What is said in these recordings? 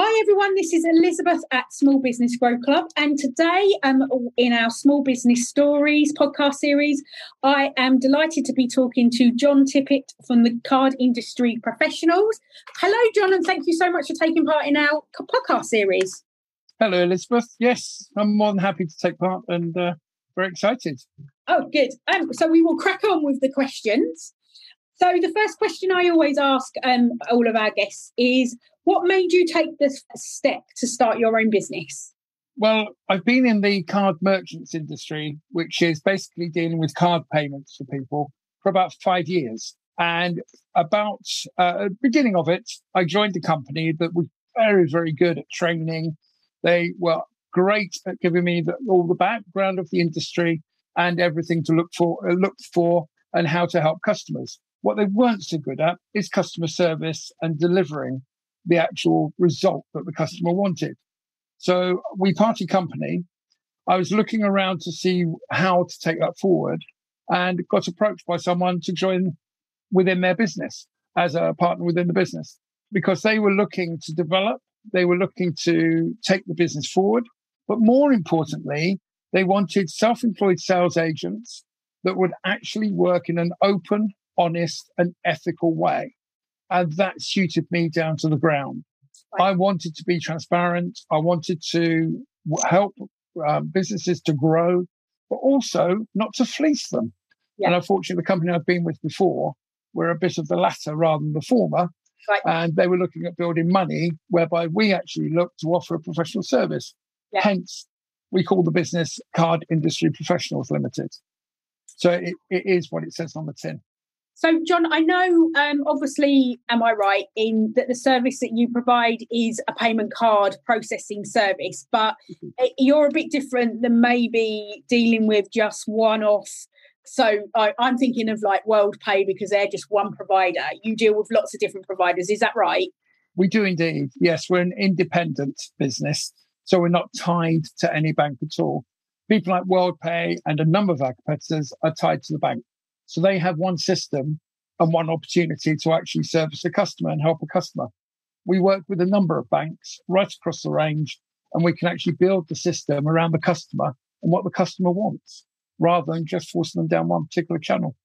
Hi everyone, this is Elizabeth at Small Business Growth Club, and today, um, in our Small Business Stories podcast series, I am delighted to be talking to John Tippett from the Card Industry Professionals. Hello, John, and thank you so much for taking part in our podcast series. Hello, Elizabeth. Yes, I'm more than happy to take part and uh, very excited. Oh, good. Um, so we will crack on with the questions. So the first question I always ask um, all of our guests is what made you take this step to start your own business? Well, I've been in the card merchants industry, which is basically dealing with card payments for people for about five years. And about uh, beginning of it, I joined a company that was very, very good at training. They were great at giving me the, all the background of the industry and everything to look for, uh, look for, and how to help customers. What they weren't so good at is customer service and delivering the actual result that the customer wanted. So we party company. I was looking around to see how to take that forward and got approached by someone to join within their business as a partner within the business because they were looking to develop, they were looking to take the business forward. But more importantly, they wanted self employed sales agents that would actually work in an open, honest, and ethical way and that suited me down to the ground. Right. I wanted to be transparent. I wanted to help um, businesses to grow, but also not to fleece them. Yeah. And unfortunately, the company I've been with before were a bit of the latter rather than the former. Right. And they were looking at building money, whereby we actually looked to offer a professional service. Yeah. Hence, we call the business Card Industry Professionals Limited. So it, it is what it says on the tin. So, John, I know, um, obviously, am I right in that the service that you provide is a payment card processing service, but mm-hmm. you're a bit different than maybe dealing with just one off. So, I, I'm thinking of like WorldPay because they're just one provider. You deal with lots of different providers. Is that right? We do indeed. Yes, we're an independent business. So, we're not tied to any bank at all. People like WorldPay and a number of our competitors are tied to the bank. So they have one system and one opportunity to actually service a customer and help a customer. We work with a number of banks right across the range, and we can actually build the system around the customer and what the customer wants rather than just forcing them down one particular channel.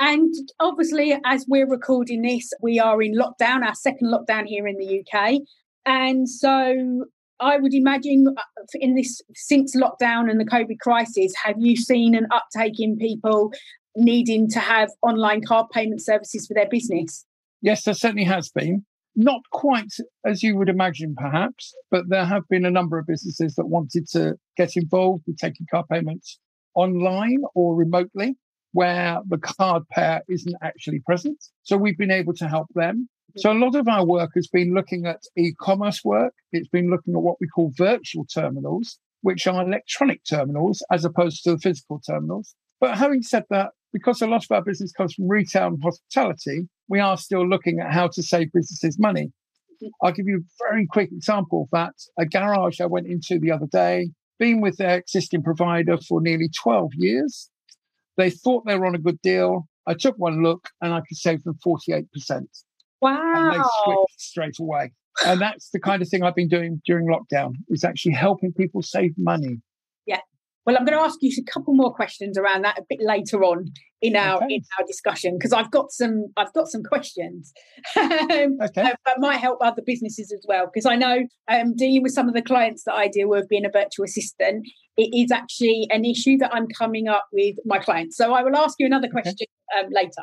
And obviously, as we're recording this, we are in lockdown, our second lockdown here in the UK. And so I would imagine uh, in this since lockdown and the COVID crisis, have you seen an uptake in people needing to have online card payment services for their business? Yes, there certainly has been. Not quite as you would imagine, perhaps, but there have been a number of businesses that wanted to get involved with taking card payments online or remotely where the card pair isn't actually present. So we've been able to help them. So a lot of our work has been looking at e-commerce work. It's been looking at what we call virtual terminals, which are electronic terminals as opposed to the physical terminals. But having said that, because a lot of our business comes from retail and hospitality, we are still looking at how to save businesses money. I'll give you a very quick example of that. A garage I went into the other day, been with their existing provider for nearly 12 years. They thought they were on a good deal. I took one look and I could save them 48%. Wow. And they switched straight away. And that's the kind of thing I've been doing during lockdown, is actually helping people save money. Well, I'm going to ask you a couple more questions around that a bit later on in our okay. in our discussion because I've got some I've got some questions um, okay. Uh, that might help other businesses as well. Because I know um, dealing with some of the clients that I deal with, being a virtual assistant, it is actually an issue that I'm coming up with my clients. So I will ask you another question okay. um, later.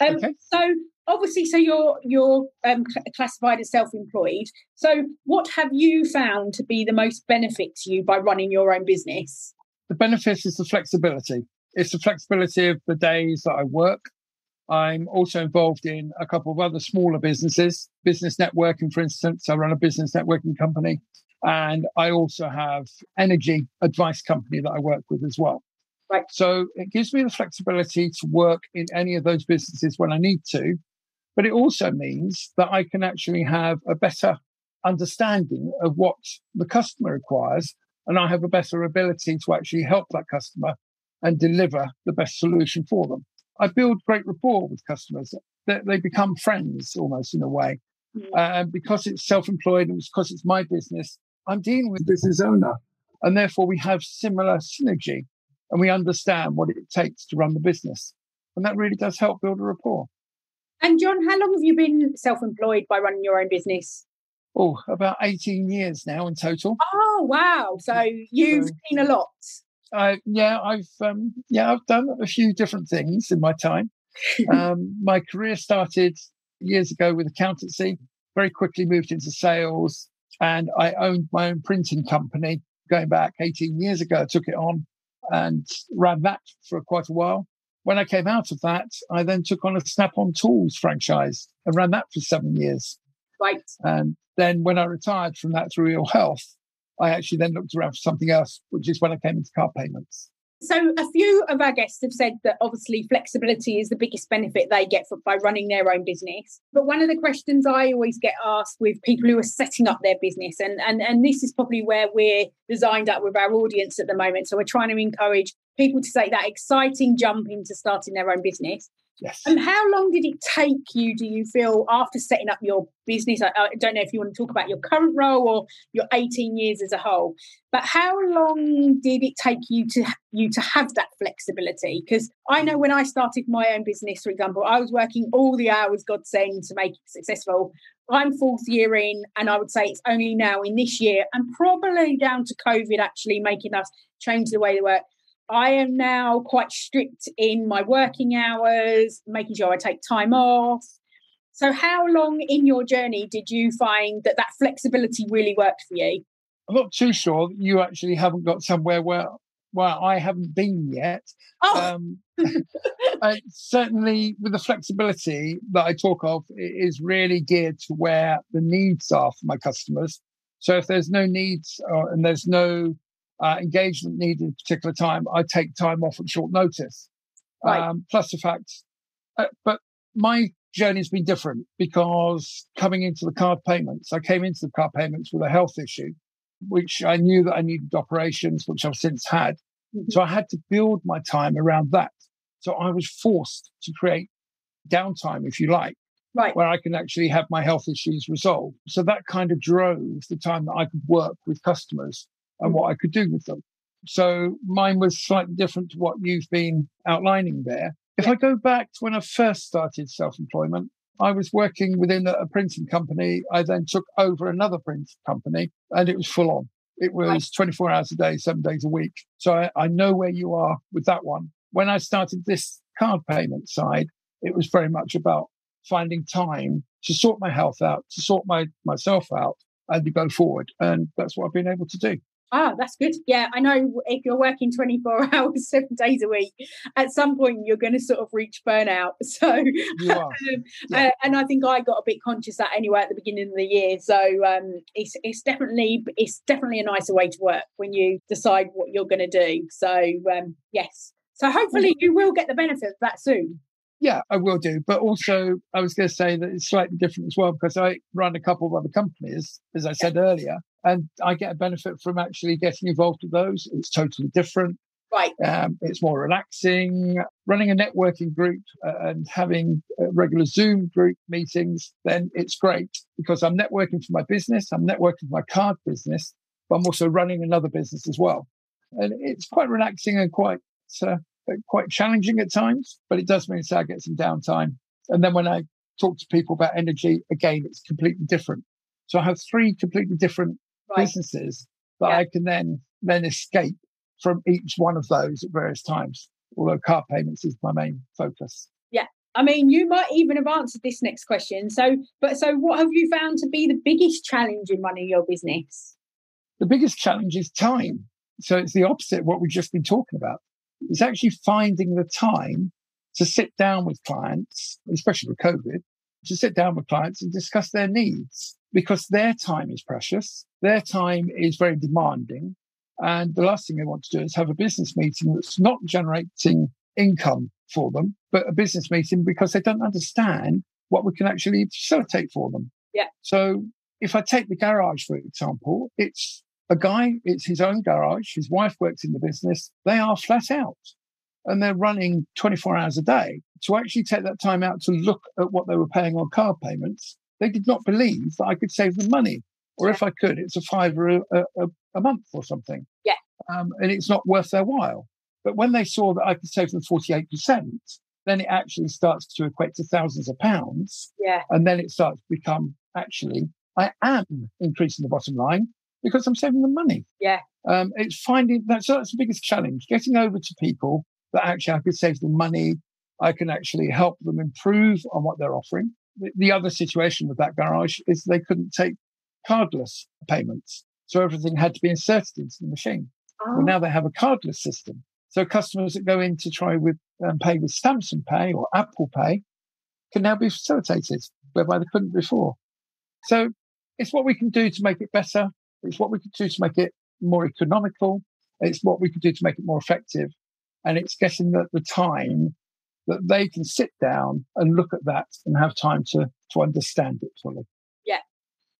Um, okay. So obviously so you're you're um, classified as self-employed so what have you found to be the most benefit to you by running your own business the benefit is the flexibility. It's the flexibility of the days that I work. I'm also involved in a couple of other smaller businesses, business networking, for instance. I run a business networking company. And I also have energy advice company that I work with as well. Right. So it gives me the flexibility to work in any of those businesses when I need to. But it also means that I can actually have a better understanding of what the customer requires and I have a better ability to actually help that customer and deliver the best solution for them. I build great rapport with customers. They, they become friends almost in a way. Mm. And because it's self employed and because it's my business, I'm dealing with business owner. And therefore, we have similar synergy and we understand what it takes to run the business. And that really does help build a rapport. And John, how long have you been self employed by running your own business? Oh, about 18 years now in total. Oh, wow. So you've so, seen a lot. Uh, yeah, I've um, yeah, I've done a few different things in my time. um, my career started years ago with accountancy. Very quickly moved into sales, and I owned my own printing company going back 18 years ago. I took it on and ran that for quite a while. When I came out of that, I then took on a Snap on Tools franchise and ran that for seven years. Right. And then when I retired from that through ill health, I actually then looked around for something else, which is when I came into car payments. So, a few of our guests have said that obviously flexibility is the biggest benefit they get for, by running their own business. But one of the questions I always get asked with people who are setting up their business, and, and, and this is probably where we're designed up with our audience at the moment. So, we're trying to encourage people to take that exciting jump into starting their own business. Yes. And how long did it take you, do you feel, after setting up your business? I, I, don't know if you want to talk about your current role or your 18 years as a whole, but how long did it take you to you to have that flexibility? Because I know when I started my own business, for example, I was working all the hours God sent to make it successful. I'm fourth year in, and I would say it's only now in this year, and probably down to COVID actually making us change the way we work I am now quite strict in my working hours, making sure I take time off. So, how long in your journey did you find that that flexibility really worked for you? I'm not too sure. You actually haven't got somewhere where well, I haven't been yet. Oh. Um, certainly, with the flexibility that I talk of, it is really geared to where the needs are for my customers. So if there's no needs uh, and there's no uh, engagement needed at a particular time, I take time off at short notice. Right. Um, plus the fact, uh, but my journey has been different because coming into the card payments, I came into the card payments with a health issue, which I knew that I needed operations, which I've since had. Mm-hmm. So I had to build my time around that. So I was forced to create downtime, if you like, right. where I can actually have my health issues resolved. So that kind of drove the time that I could work with customers and what I could do with them. So mine was slightly different to what you've been outlining there. If I go back to when I first started self employment, I was working within a, printing company. I then took over another print company and it was full on. It was 24 hours a day, seven days a week. So I, I know where you are with that one. When I started this card payment side, it was very much about finding time to sort my health out, to sort my myself out, and to go forward. And that's what I've been able to do. Ah, that's good. Yeah, I know if you're working 24 hours, seven days a week, at some point you're going to sort of reach burnout. So, um, yeah. uh, and I think I got a bit conscious that anyway at the beginning of the year. So um, it's it's definitely it's definitely a nicer way to work when you decide what you're going to do. So um, yes, so hopefully you will get the benefit of that soon. Yeah, I will do. But also, I was going to say that it's slightly different as well because I run a couple of other companies, as I said earlier, and I get a benefit from actually getting involved with those. It's totally different. Right. Um, it's more relaxing. Running a networking group uh, and having uh, regular Zoom group meetings, then it's great because I'm networking for my business, I'm networking for my card business, but I'm also running another business as well. And it's quite relaxing and quite uh, quite challenging at times, but it does mean so I get some downtime. And then when I talk to people about energy, again, it's completely different. So I have three completely different right. businesses that yeah. I can then then escape from each one of those at various times. Although car payments is my main focus. Yeah. I mean, you might even have answered this next question. So, but so what have you found to be the biggest challenge in running your business? The biggest challenge is time. So it's the opposite of what we've just been talking about. It's actually finding the time to sit down with clients, especially with COVID, to sit down with clients and discuss their needs because their time is precious. Their time is very demanding. And the last thing they want to do is have a business meeting that's not generating income for them, but a business meeting because they don't understand what we can actually facilitate for them. Yeah. So if I take the garage, for example, it's a guy, it's his own garage. His wife works in the business. They are flat out and they're running 24 hours a day. To actually take that time out to look at what they were paying on car payments they did not believe that I could save them money. Or yeah. if I could, it's a fiver a, a, a month or something. Yeah. Um, and it's not worth their while. But when they saw that I could save them 48%, then it actually starts to equate to thousands of pounds. Yeah. And then it starts to become actually, I am increasing the bottom line because I'm saving them money. Yeah. Um, it's finding that's, that's the biggest challenge getting over to people that actually I could save them money. I can actually help them improve on what they're offering. The, the other situation with that garage is they couldn't take cardless payments. So everything had to be inserted into the machine. Oh. Well, now they have a cardless system. So customers that go in to try with um, pay with Samsung Pay or Apple Pay can now be facilitated, whereby they couldn't before. So it's what we can do to make it better. It's what we can do to make it more economical. It's what we can do to make it more effective. And it's getting the, the time that they can sit down and look at that and have time to, to understand it fully. Yeah.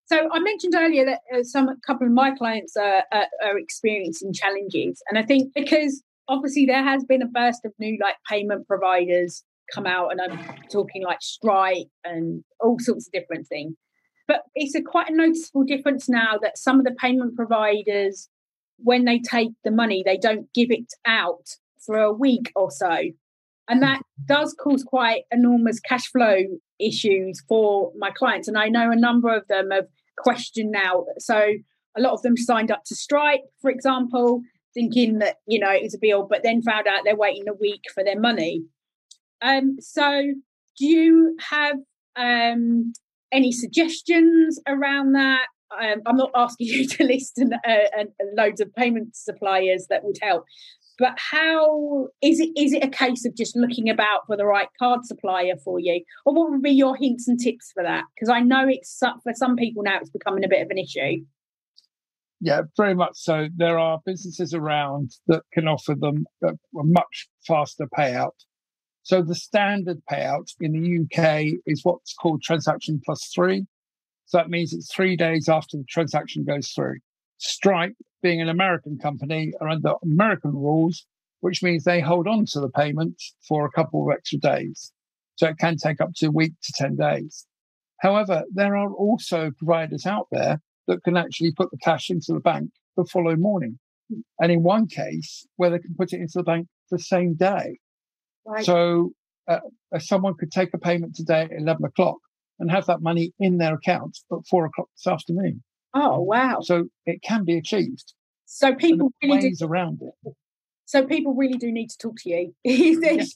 So I mentioned earlier that uh, some a couple of my clients are, are, are experiencing challenges, and I think because obviously there has been a burst of new like payment providers come out, and I'm talking like Stripe and all sorts of different things. But it's a quite a noticeable difference now that some of the payment providers, when they take the money, they don't give it out for a week or so. And that does cause quite enormous cash flow issues for my clients. And I know a number of them have questioned now. So a lot of them signed up to Stripe, for example, thinking that, you know, it was a bill, but then found out they're waiting a week for their money. Um, so do you have um, any suggestions around that? Um, I'm not asking you to list an, uh, loads of payment suppliers that would help, but how is it? Is it a case of just looking about for the right card supplier for you, or what would be your hints and tips for that? Because I know it's for some people now it's becoming a bit of an issue. Yeah, very much so. There are businesses around that can offer them a, much faster payout so the standard payout in the UK is what's called transaction plus three. So that means it's three days after the transaction goes through. Stripe, being an American company, are under American rules, which means they hold on to the payment for a couple of extra days. So it can take up to a week to 10 days. However, there are also providers out there that can actually put the cash into the bank the following morning. And in one case, where they can put it into the bank the same day. Right. So uh, someone could take a payment today at 11 o'clock and have that money in their account at four o'clock this afternoon. Oh, um, wow. So it can be achieved. So people really ways do around it. So people really do need to talk to you. yes,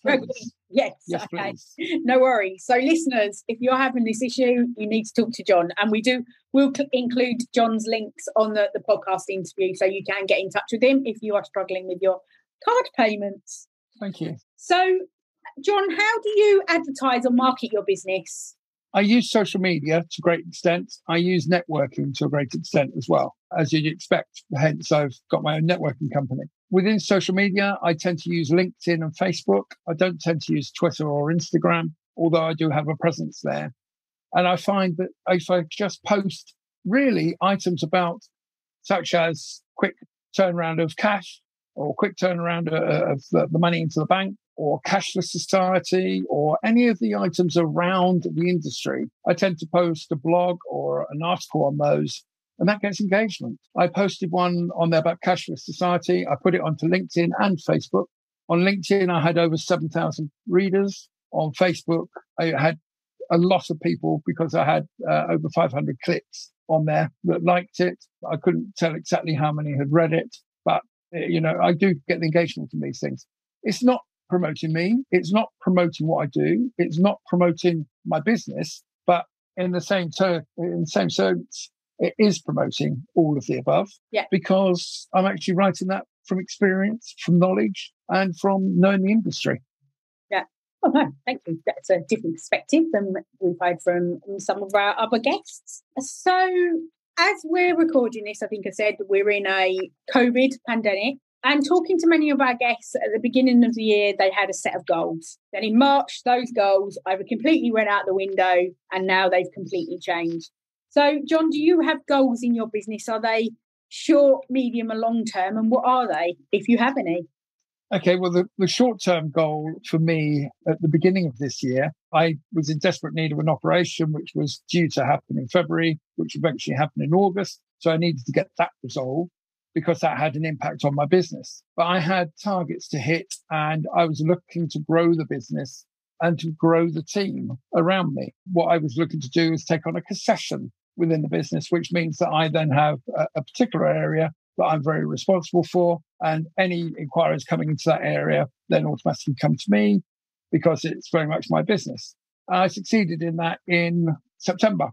yes, yes okay. Please. No worries. So listeners, if you're having this issue, you need to talk to John. And we do we'll include John's links on the, the podcast interview so you can get in touch with him if you are struggling with your card payments. Thank you. So, John, how do you advertise or market your business? I use social media to a great extent. I use networking to a great extent as well, as you'd expect. Hence, I've got my own networking company. Within social media, I tend to use LinkedIn and Facebook. I don't tend to use Twitter or Instagram, although I do have a presence there. And I find that if I just post really items about, such as quick turnaround of cash, or quick turnaround of the money into the bank or cashless society or any of the items around the industry, I tend to post a blog or an article on those and that gets engagement. I posted one on there about cashless society. I put it onto LinkedIn and Facebook. On LinkedIn, I had over 7,000 readers. On Facebook, I had a lot of people because I had uh, over 500 clicks on there that liked it. I couldn't tell exactly how many had read it, but uh, you know, I do get the engagement from these things. It's not promoting me. It's not promoting what I do. It's not promoting my business. But in the same term, in the same sense, it is promoting all of the above. Yeah. Because I'm actually writing that from experience, from knowledge, and from knowing the industry. Yeah. Oh no, thank you. That's a different perspective than we've had from some of our other guests. So as we're recording this, I think I said we're in a COVID pandemic. And talking to many of our guests at the beginning of the year, they had a set of goals. Then in March, those goals either completely went out the window and now they've completely changed. So, John, do you have goals in your business? Are they short, medium, or long term? And what are they, if you have any? Okay, well, the, the short term goal for me at the beginning of this year I was in desperate need of an operation, which was due to happen in February, which eventually happened in August. So I needed to get that resolved because that had an impact on my business. But I had targets to hit and I was looking to grow the business and to grow the team around me. What I was looking to do is take on a concession within the business, which means that I then have a, a particular area that I'm very responsible for. And any inquiries coming into that area then automatically come to me because it's very much my business. I succeeded in that in September.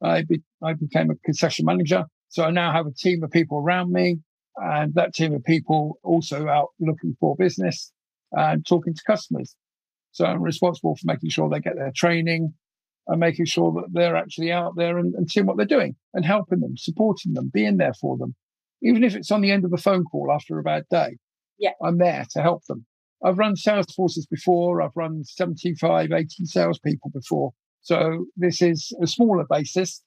I, be, I became a concession manager. So I now have a team of people around me, and that team of people also out looking for business and talking to customers. So I'm responsible for making sure they get their training and making sure that they're actually out there and, and seeing what they're doing and helping them, supporting them, being there for them. Even if it's on the end of a phone call after a bad day, yeah. I'm there to help them. I've run sales forces before. I've run 75, 80 salespeople before. So this is a smaller basis,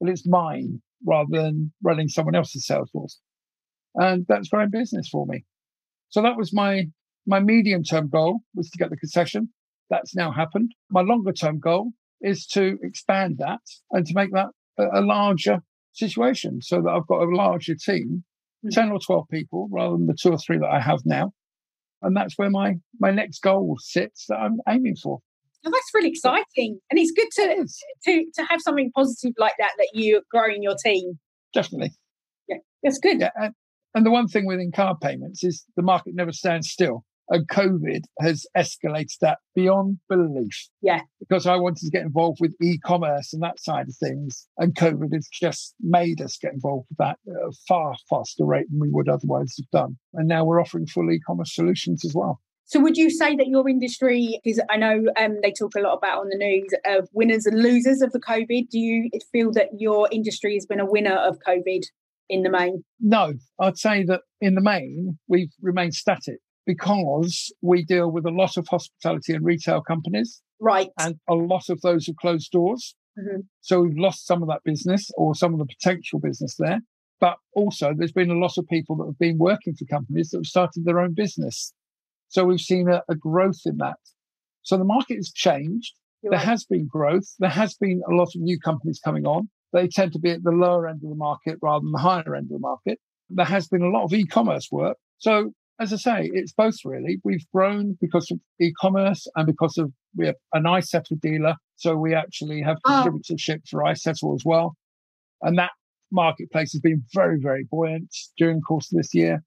but it's mine rather than running someone else's sales force. And that's growing business for me. So that was my my medium term goal was to get the concession. That's now happened. My longer term goal is to expand that and to make that a, a larger situation so that I've got a larger team, hmm. 10 or 12 people rather than the two or three that I have now and that's where my my next goal sits that I'm aiming for. Oh, that's really exciting, and it's good to to to have something positive like that that you're growing your team. Definitely, yeah, that's good. Yeah, and, and the one thing within card payments is the market never stands still. And COVID has escalated that beyond belief. Yeah. Because I wanted to get involved with e commerce and that side of things. And COVID has just made us get involved with that at a far faster rate than we would otherwise have done. And now we're offering full e commerce solutions as well. So, would you say that your industry is? I know um, they talk a lot about on the news of winners and losers of the COVID. Do you feel that your industry has been a winner of COVID in the main? No, I'd say that in the main, we've remained static because we deal with a lot of hospitality and retail companies. Right. And a lot of those have closed doors. Mm-hmm. So we've lost some of that business or some of the potential business there. But also, there's been a lot of people that have been working for companies that have started their own business. So we've seen a, a growth in that. So the market has changed. You're there right. has been growth. There has been a lot of new companies coming on. They tend to be at the lower end of the market rather than the higher end of the market. There has been a lot of e commerce work. So as I say, it's both really. We've grown because of e-commerce and because of we're an iZettle dealer, so we actually have ah. distributorship oh. for iZettle as well, and that marketplace has been very, very buoyant during the course of this year,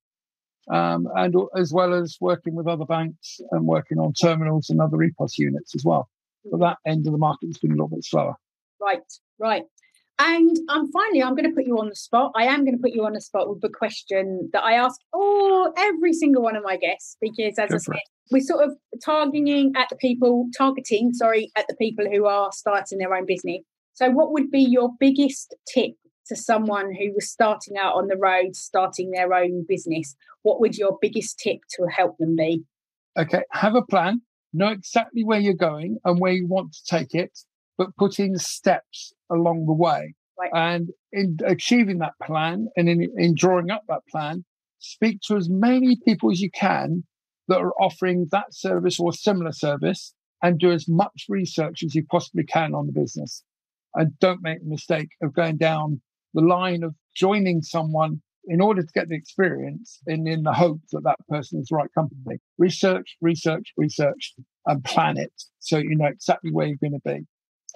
um, and as well as working with other banks and working on terminals and other EPOS units as well. But that end of the market has been a little bit slower. Right, right. And um, finally, I'm going to put you on the spot. I am going to put you on the spot with the question that I ask all every single one of my guests because, as Go I said, we're sort of targeting at the people, targeting, sorry, at the people who are starting their own business. So, what would be your biggest tip to someone who was starting out on the road, starting their own business? What would your biggest tip to help them be? Okay, have a plan, know exactly where you're going and where you want to take it, but put in steps along the way. Right. And in achieving that plan and in, in drawing up that plan, speak to as many people as you can that are offering that service or similar service and do as much research as you possibly can on the business. And don't make the mistake of going down the line of joining someone in order to get the experience and in the hope that that person is the right company. Research, research, research, and plan it so you know exactly where you're going to be.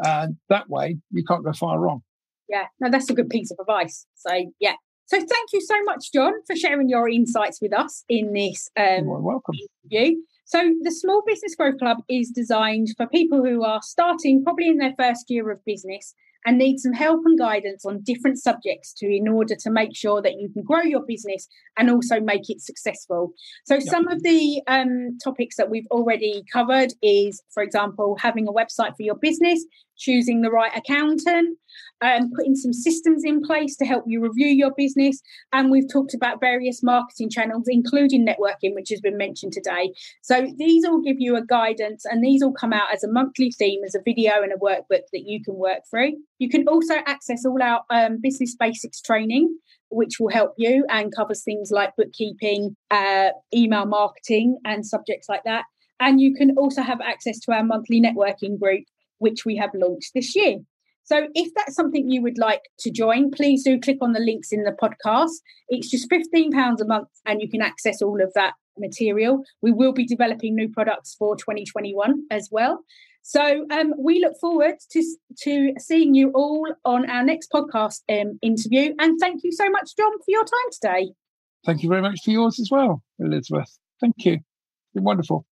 And that way, you can't go far wrong. Yeah, no, that's a good piece of advice. So, yeah. So, thank you so much, John, for sharing your insights with us in this. Um, You're welcome. You. So, the Small Business Growth Club is designed for people who are starting probably in their first year of business and need some help and guidance on different subjects to in order to make sure that you can grow your business and also make it successful. So some of the um, topics that we've already covered is for example having a website for your business choosing the right accountant um, putting some systems in place to help you review your business. And we've talked about various marketing channels, including networking, which has been mentioned today. So these all give you a guidance, and these all come out as a monthly theme, as a video and a workbook that you can work through. You can also access all our um, business basics training which will help you and covers things like bookkeeping, uh, email marketing, and subjects like that. And you can also have access to our monthly networking group, which we have launched this year. So if that's something you would like to join, please do click on the links in the podcast. It's just £15 a month and you can access all of that material. We will be developing new products for 2021 as well. So um, we look forward to, to seeing you all on our next podcast um, interview. And thank you so much, John, for your time today. Thank you very much for yours as well, Elizabeth. Thank you. Been wonderful.